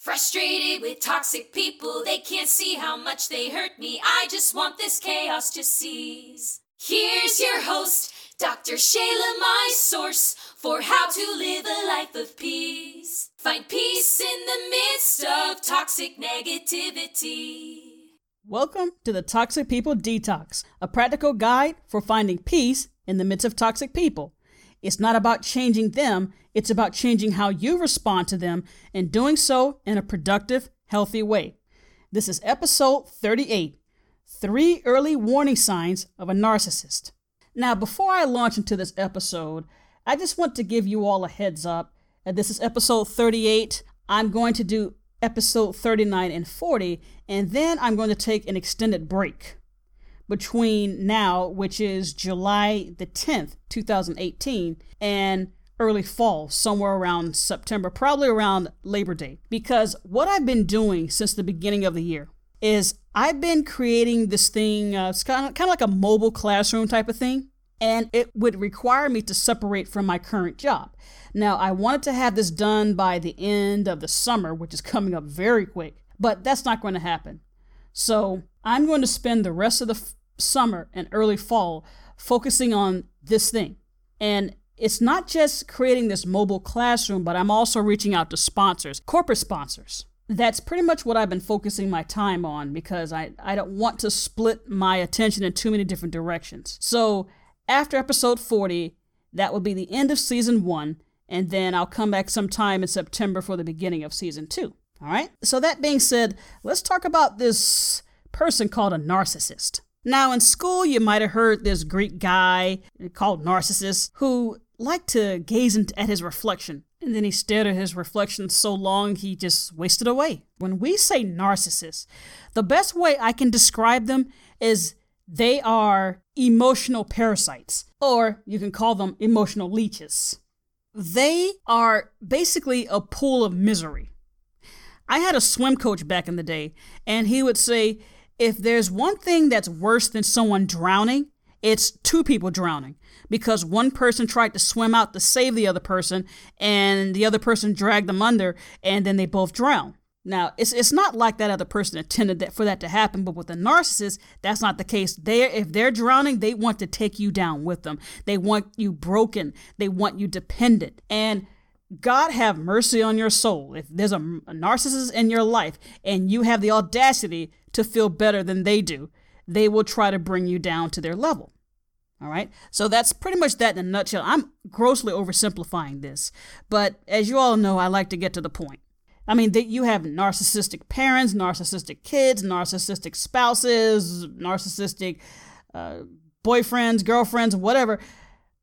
Frustrated with toxic people, they can't see how much they hurt me. I just want this chaos to cease. Here's your host, Dr. Shayla, my source for how to live a life of peace. Find peace in the midst of toxic negativity. Welcome to the Toxic People Detox, a practical guide for finding peace in the midst of toxic people. It's not about changing them, it's about changing how you respond to them and doing so in a productive, healthy way. This is episode 38 Three Early Warning Signs of a Narcissist. Now, before I launch into this episode, I just want to give you all a heads up. And this is episode 38. I'm going to do episode 39 and 40, and then I'm going to take an extended break between now, which is July the 10th, 2018, and early fall, somewhere around September, probably around Labor Day. Because what I've been doing since the beginning of the year is I've been creating this thing, uh, it's kind of, kind of like a mobile classroom type of thing, and it would require me to separate from my current job. Now, I wanted to have this done by the end of the summer, which is coming up very quick, but that's not going to happen. So I'm going to spend the rest of the summer and early fall focusing on this thing. And it's not just creating this mobile classroom, but I'm also reaching out to sponsors, corporate sponsors. That's pretty much what I've been focusing my time on because I, I don't want to split my attention in too many different directions. So after episode 40, that will be the end of season one, and then I'll come back sometime in September for the beginning of season two. All right? So that being said, let's talk about this person called a narcissist. Now, in school, you might have heard this Greek guy called Narcissus who liked to gaze at his reflection. And then he stared at his reflection so long he just wasted away. When we say narcissists, the best way I can describe them is they are emotional parasites, or you can call them emotional leeches. They are basically a pool of misery. I had a swim coach back in the day, and he would say, if there's one thing that's worse than someone drowning, it's two people drowning because one person tried to swim out to save the other person and the other person dragged them under and then they both drown. Now, it's, it's not like that other person intended that for that to happen, but with a narcissist, that's not the case. They if they're drowning, they want to take you down with them. They want you broken. They want you dependent. And God have mercy on your soul. If there's a, a narcissist in your life and you have the audacity to feel better than they do, they will try to bring you down to their level. All right. So that's pretty much that in a nutshell. I'm grossly oversimplifying this, but as you all know, I like to get to the point. I mean, that you have narcissistic parents, narcissistic kids, narcissistic spouses, narcissistic uh, boyfriends, girlfriends, whatever.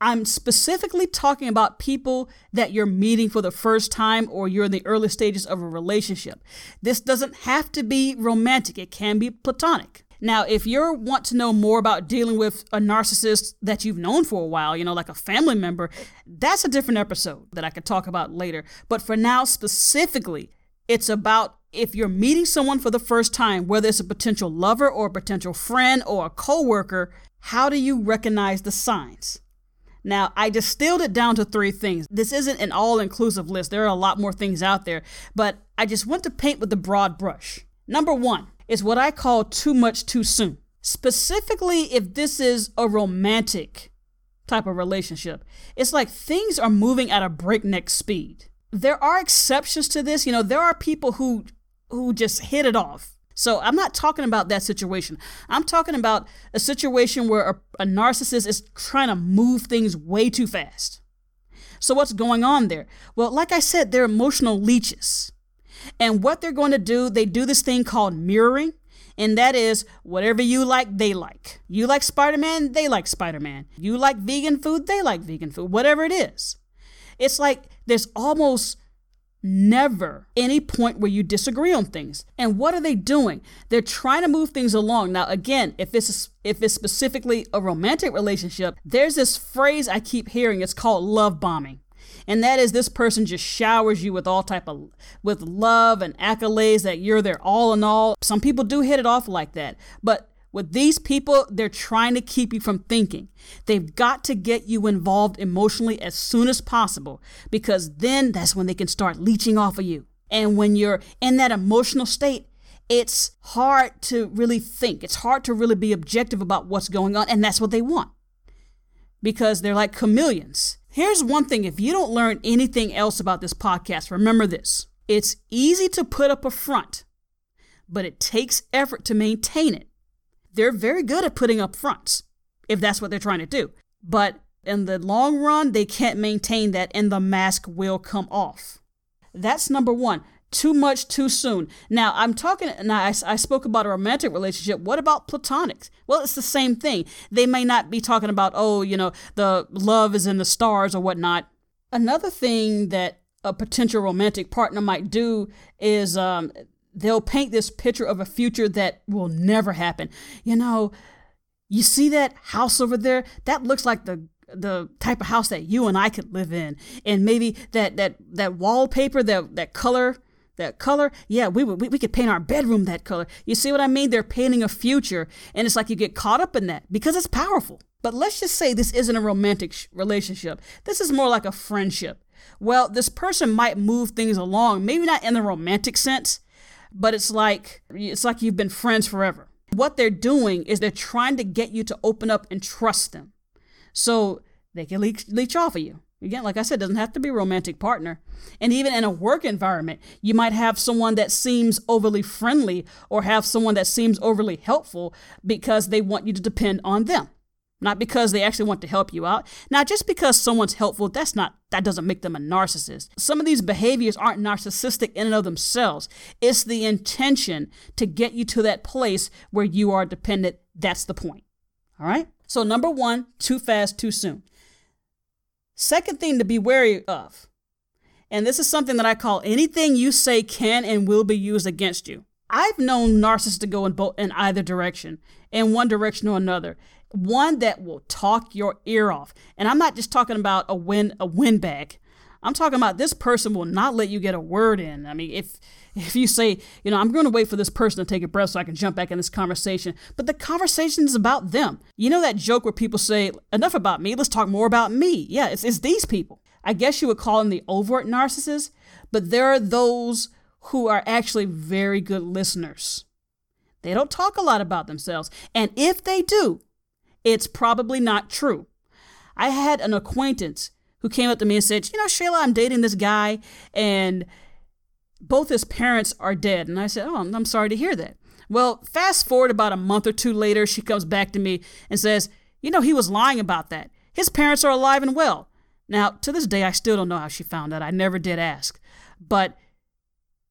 I'm specifically talking about people that you're meeting for the first time or you're in the early stages of a relationship. This doesn't have to be romantic, it can be platonic. Now, if you want to know more about dealing with a narcissist that you've known for a while, you know, like a family member, that's a different episode that I could talk about later. But for now, specifically, it's about if you're meeting someone for the first time, whether it's a potential lover or a potential friend or a coworker, how do you recognize the signs? Now, I distilled it down to three things. This isn't an all inclusive list, there are a lot more things out there, but I just want to paint with the broad brush. Number one is what I call too much too soon. Specifically, if this is a romantic type of relationship, it's like things are moving at a breakneck speed. There are exceptions to this. You know, there are people who who just hit it off so I'm not talking about that situation. I'm talking about a situation where a, a, narcissist is trying to move things way too fast. So what's going on there? Well, like I said, they're emotional leeches. And what they're going to do, they do this thing called mirroring. And that is whatever you like, they like. You like Spider Man, they like Spider Man. You like vegan food, they like vegan food, whatever it is. It's like there's almost never any point where you disagree on things. And what are they doing? They're trying to move things along. Now, again, if it's if it's specifically a romantic relationship, there's this phrase I keep hearing. It's called love bombing. And that is this person just showers you with all type of with love and accolades that you're their all in all. Some people do hit it off like that. But with these people, they're trying to keep you from thinking. They've got to get you involved emotionally as soon as possible because then that's when they can start leeching off of you. And when you're in that emotional state, it's hard to really think. It's hard to really be objective about what's going on. And that's what they want because they're like chameleons. Here's one thing if you don't learn anything else about this podcast, remember this it's easy to put up a front, but it takes effort to maintain it. They're very good at putting up fronts if that's what they're trying to do. But in the long run, they can't maintain that and the mask will come off. That's number one too much too soon. Now, I'm talking, now I, I, spoke about a romantic relationship. What about platonic? Well, it's the same thing. They may not be talking about, oh, you know, the love is in the stars or whatnot. Another thing that a potential romantic partner might do is um, they'll paint this picture of a future that will never happen. You know, you see that house over there? That looks like the the type of house that you and I could live in. And maybe that that that wallpaper, that that color that color yeah we, would we, we could paint our bedroom that color you see what i mean they're painting a future and it's like you get caught up in that because it's powerful but let's just say this isn't a romantic sh- relationship this is more like a friendship well this person might move things along maybe not in the romantic sense but it's like it's like you've been friends forever what they're doing is they're trying to get you to open up and trust them so they can leech, leech off of you Again, like I said, doesn't have to be a romantic partner. And even in a work environment, you might have someone that seems overly friendly or have someone that seems overly helpful because they want you to depend on them. Not because they actually want to help you out. Now, just because someone's helpful, that's not that doesn't make them a narcissist. Some of these behaviors aren't narcissistic in and of themselves. It's the intention to get you to that place where you are dependent. That's the point. All right? So number 1, too fast, too soon. Second thing to be wary of, and this is something that I call anything you say can and will be used against you. I've known narcissists to go in both in either direction, in one direction or another. One that will talk your ear off. And I'm not just talking about a win a windbag. I'm talking about this person will not let you get a word in. I mean, if if you say, you know, I'm going to wait for this person to take a breath so I can jump back in this conversation, but the conversation is about them. You know that joke where people say, enough about me, let's talk more about me. Yeah, it's, it's these people. I guess you would call them the overt narcissists, but there are those who are actually very good listeners. They don't talk a lot about themselves. And if they do, it's probably not true. I had an acquaintance who came up to me and said, You know, Shayla, I'm dating this guy, and both his parents are dead. And I said, Oh, I'm, sorry to hear that. Well, fast forward about a month or two later, she comes back to me and says, You know, he was lying about that. His parents are alive and well. Now, to this day, I still don't know how she found that. I never did ask. But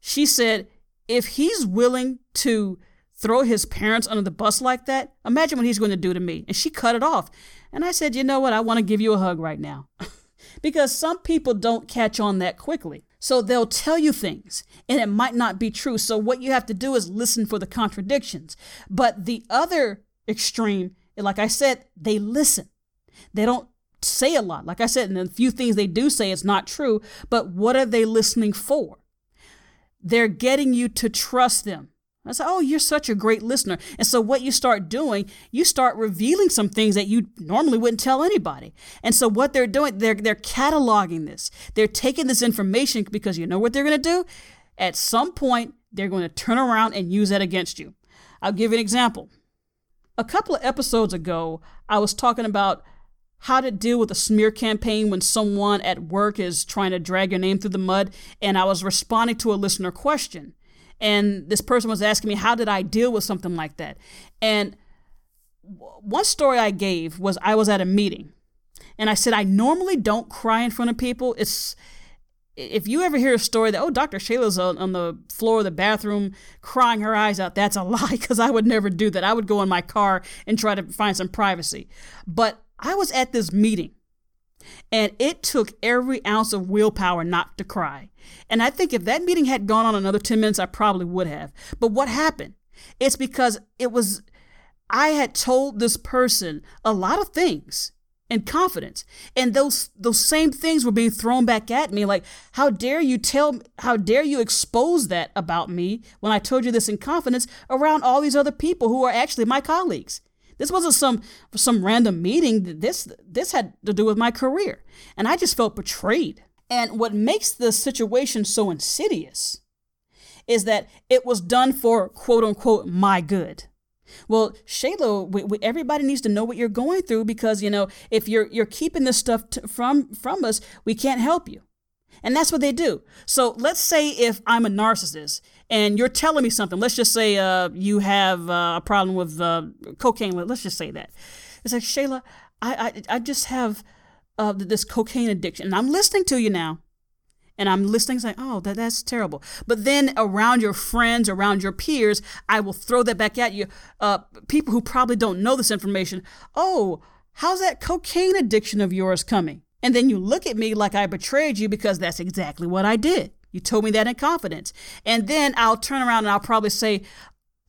she said, if he's willing to throw his parents under the bus like that, imagine what he's going to do to me. And she cut it off. And I said, you know what? I want to give you a hug right now. because some people don't catch on that quickly. So they'll tell you things and it might not be true. So what you have to do is listen for the contradictions. But the other extreme, like I said, they listen. They don't say a lot. Like I said, and the few things they do say it's not true, but what are they listening for? They're getting you to trust them. I said, Oh, you're such a great listener. And so, what you start doing, you start revealing some things that you normally wouldn't tell anybody. And so, what they're doing, they're, they're cataloging this. They're taking this information because you know what they're going to do? At some point, they're going to turn around and use that against you. I'll give you an example. A couple of episodes ago, I was talking about how to deal with a smear campaign when someone at work is trying to drag your name through the mud, and I was responding to a listener question. And this person was asking me, how did I deal with something like that? And one story I gave was I was at a meeting and I said, I normally don't cry in front of people. It's, if you ever hear a story that, oh, Dr. Shayla's on, on the floor of the bathroom crying her eyes out, that's a lie because I would never do that. I would go in my car and try to find some privacy. But I was at this meeting and it took every ounce of willpower not to cry. And I think if that meeting had gone on another 10 minutes, I probably would have. But what happened? It's because it was, I had told this person a lot of things in confidence. And those those same things were being thrown back at me like how dare you tell how dare you expose that about me when I told you this in confidence around all these other people who are actually my colleagues. This wasn't some some random meeting. This this had to do with my career. And I just felt betrayed. And what makes the situation so insidious is that it was done for quote unquote my good. Well, Shayla, we, we, everybody needs to know what you're going through because you know if you're you're keeping this stuff t- from from us, we can't help you, and that's what they do. So let's say if I'm a narcissist and you're telling me something, let's just say uh, you have uh, a problem with uh, cocaine. Let's just say that it's like Shayla, I I, I just have uh, this cocaine addiction, and I'm listening to you now and I'm listening saying, oh, that, that's terrible. But then around your friends, around your peers, I will throw that back at you. Uh, people who probably don't know this information. Oh, how's that cocaine addiction of yours coming? And then you look at me like I betrayed you because that's exactly what I did. You told me that in confidence. And then I'll turn around and I'll probably say,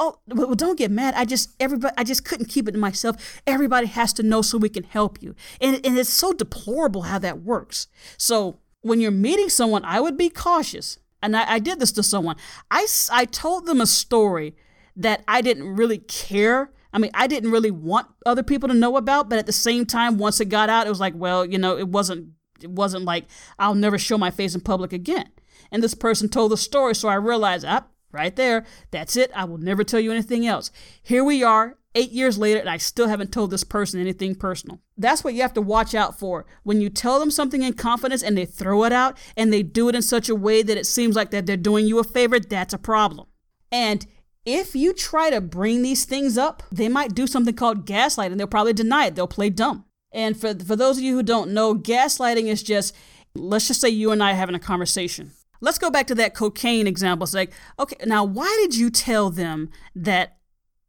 Oh, well, don't get mad. I just everybody I just couldn't keep it to myself. Everybody has to know so we can help you. And, and it's so deplorable how that works. So when you're meeting someone, I would be cautious. And I, I did this to someone. I, I told them a story that I didn't really care. I mean, I didn't really want other people to know about, but at the same time, once it got out, it was like, well, you know, it wasn't it wasn't like I'll never show my face in public again. And this person told the story, so I realized, ah, right there, that's it. I will never tell you anything else. Here we are eight years later, and I still haven't told this person anything personal. That's what you have to watch out for. When you tell them something in confidence and they throw it out and they do it in such a way that it seems like that they're doing you a favor, that's a problem. And if you try to bring these things up, they might do something called gaslighting. They'll probably deny it. They'll play dumb. And for, for those of you who don't know, gaslighting is just, let's just say you and I are having a conversation. Let's go back to that cocaine example. It's like, okay, now why did you tell them that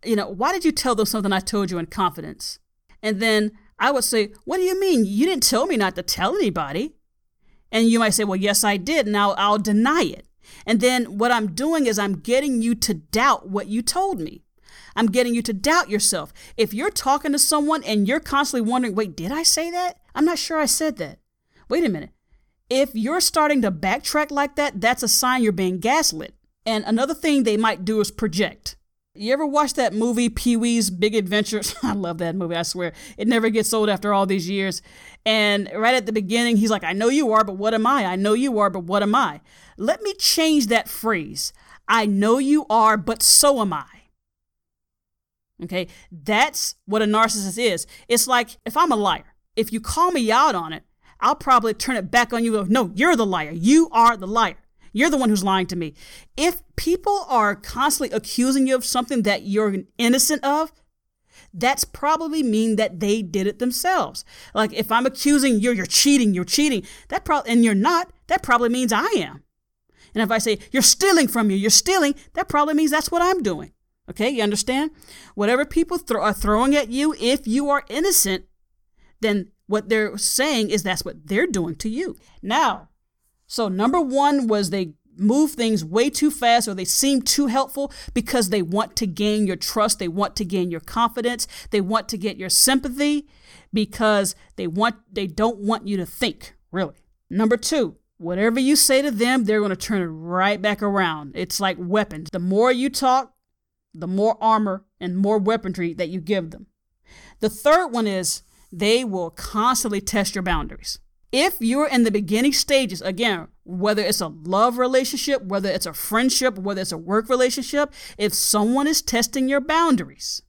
you know, why did you tell them something I told you in confidence? And then I would say, What do you mean? You didn't tell me not to tell anybody. And you might say, Well, yes, I did. Now I'll deny it. And then what I'm doing is I'm getting you to doubt what you told me. I'm getting you to doubt yourself. If you're talking to someone and you're constantly wondering, wait, did I say that? I'm not sure I said that. Wait a minute. If you're starting to backtrack like that, that's a sign you're being gaslit. And another thing they might do is project. You ever watch that movie Pee Wee's Big Adventures? I love that movie, I swear. It never gets old after all these years. And right at the beginning, he's like, I know you are, but what am I? I know you are, but what am I? Let me change that phrase. I know you are, but so am I. Okay, that's what a narcissist is. It's like if I'm a liar, if you call me out on it, I'll probably turn it back on you. No, you're the liar. You are the liar. You're the one who's lying to me. If people are constantly accusing you of something that you're innocent of, that's probably mean that they did it themselves. Like if I'm accusing you, you're cheating, you're cheating, that probably and you're not, that probably means I am. And if I say you're stealing from you, you're stealing, that probably means that's what I'm doing. Okay, you understand? Whatever people th- are throwing at you, if you are innocent, then what they're saying is that's what they're doing to you. Now, so, number one was they move things way too fast or they seem too helpful because they want to gain your trust, they want to gain your confidence, they want to get your sympathy because they want they don't want you to think, really. Number 2, whatever you say to them, they're going to turn it right back around. It's like weapons. The more you talk, the more armor and more weaponry that you give them. The third one is they will constantly test your boundaries if you're in the beginning stages, again, whether it's a love relationship, whether it's a friendship, whether it's a work relationship, if someone is testing your boundaries,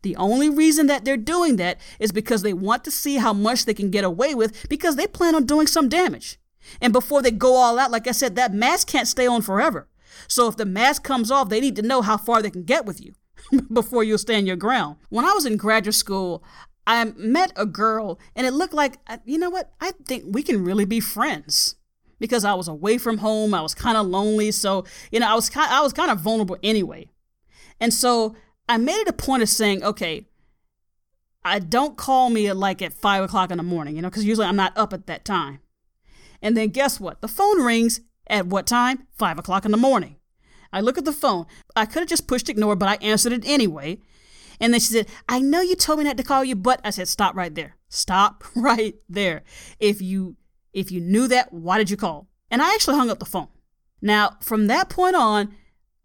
the only reason that they're doing that is because they want to see how much they can get away with because they plan on doing some damage. And before they go all out, like I said, that mask can't stay on forever. So if the mask comes off, they need to know how far they can get with you before you'll stand your ground. When I was in graduate school, I met a girl and it looked like, uh, you know what? I think we can really be friends because I was away from home. I was kind of lonely. So, you know, I was kind, I was kind of vulnerable anyway. And so I made it a point of saying, okay, I don't call me at like at five o'clock in the morning, you know, because usually I'm not up at that time. And then guess what? The phone rings at what time? Five o'clock in the morning. I look at the phone. I could have just pushed ignore, but I answered it anyway. And then she said, I know you told me not to call you, but I said, stop right there. Stop right there. If you if you knew that, why did you call? And I actually hung up the phone. Now, from that point on,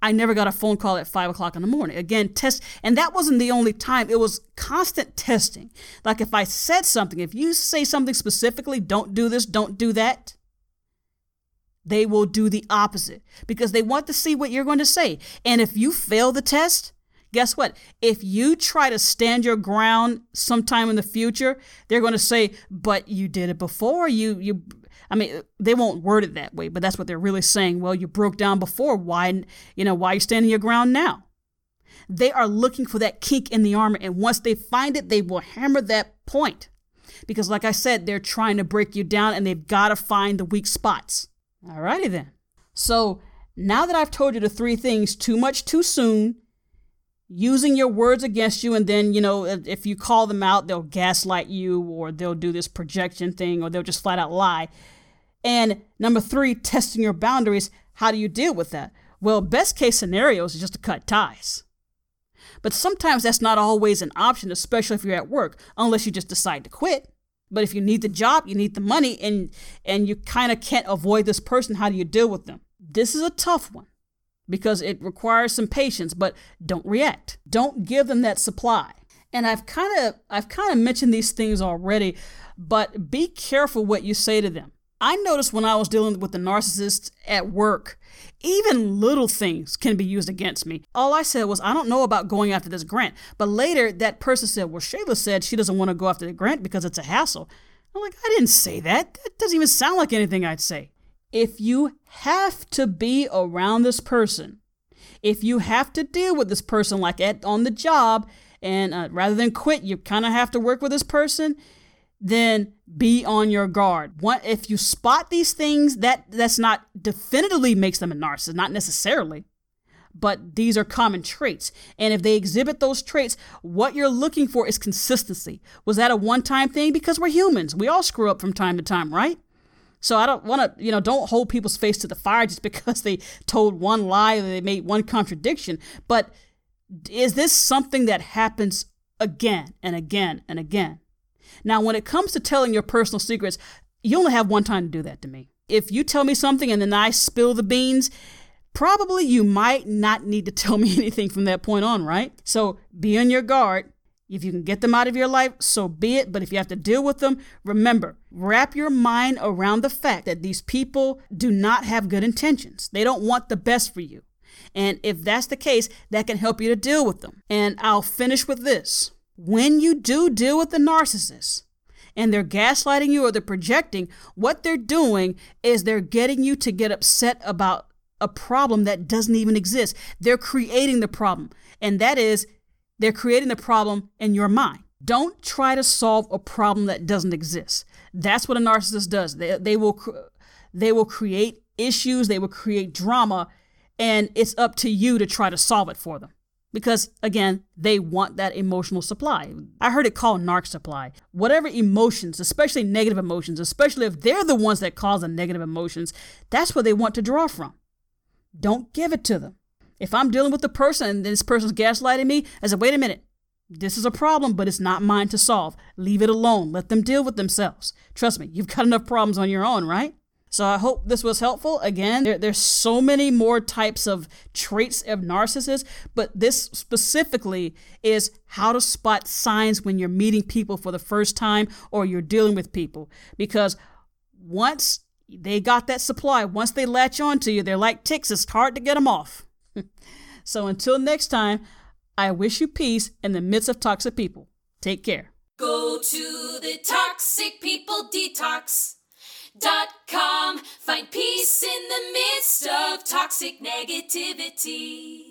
I never got a phone call at five o'clock in the morning. Again, test, and that wasn't the only time. It was constant testing. Like if I said something, if you say something specifically, don't do this, don't do that, they will do the opposite because they want to see what you're going to say. And if you fail the test, guess what? If you try to stand your ground sometime in the future, they're going to say, "But you did it before. You you I mean, they won't word it that way, but that's what they're really saying. Well, you broke down before. Why, you know, why are you standing your ground now? They are looking for that kink in the armor, and once they find it, they will hammer that point. Because, like I said, they're trying to break you down, and they've got to find the weak spots. Alrighty then. So now that I've told you the three things too much too soon, using your words against you, and then, you know, if you call them out, they'll gaslight you or they'll do this projection thing or they'll just flat out lie. And number three, testing your boundaries. How do you deal with that? Well, best case scenarios is just to cut ties. But sometimes that's not always an option, especially if you're at work, unless you just decide to quit. But if you need the job, you need the money, and and you kind of can't avoid this person, how do you deal with them? This is a tough one because it requires some patience, but don't react. Don't give them that supply. And I've kind of I've kind of mentioned these things already, but be careful what you say to them. I noticed when I was dealing with the narcissist at work, even little things can be used against me. All I said was, I don't know about going after this grant. But later, that person said, Well, Shayla said she doesn't want to go after the grant because it's a hassle. I'm like, I didn't say that. That doesn't even sound like anything I'd say. If you have to be around this person, if you have to deal with this person like at on the job, and uh, rather than quit, you kind of have to work with this person, then be on your guard. If you spot these things that that's not definitively makes them a narcissist, not necessarily, but these are common traits. And if they exhibit those traits, what you're looking for is consistency. Was that a one-time thing? Because we're humans. We all screw up from time to time, right? So I don't want to, you know, don't hold people's face to the fire just because they told one lie or they made one contradiction. But is this something that happens again and again and again? Now, when it comes to telling your personal secrets, you only have one time to do that to me. If you tell me something and then I spill the beans, probably you might not need to tell me anything from that point on, right? So be on your guard. If you can get them out of your life, so be it. But if you have to deal with them, remember, wrap your mind around the fact that these people do not have good intentions. They don't want the best for you. And if that's the case, that can help you to deal with them. And I'll finish with this when you do deal with the narcissist and they're gaslighting you or they're projecting, what they're doing is they're getting you to get upset about a problem that doesn't even exist. They're creating the problem. And that is, they're creating the problem in your mind. Don't try to solve a problem that doesn't exist. That's what a narcissist does. They, they will they will create issues, they will create drama, and it's up to you to try to solve it for them because again they want that emotional supply i heard it called narc supply whatever emotions especially negative emotions especially if they're the ones that cause the negative emotions that's what they want to draw from don't give it to them if i'm dealing with a person and this person's gaslighting me i said wait a minute this is a problem but it's not mine to solve leave it alone let them deal with themselves trust me you've got enough problems on your own right so I hope this was helpful. Again, there, there's so many more types of traits of narcissists, but this specifically is how to spot signs when you're meeting people for the first time or you're dealing with people. Because once they got that supply, once they latch onto you, they're like ticks. It's hard to get them off. so until next time, I wish you peace in the midst of toxic people. Take care. Go to the Toxic People Detox dot com. Find peace in the midst of toxic negativity.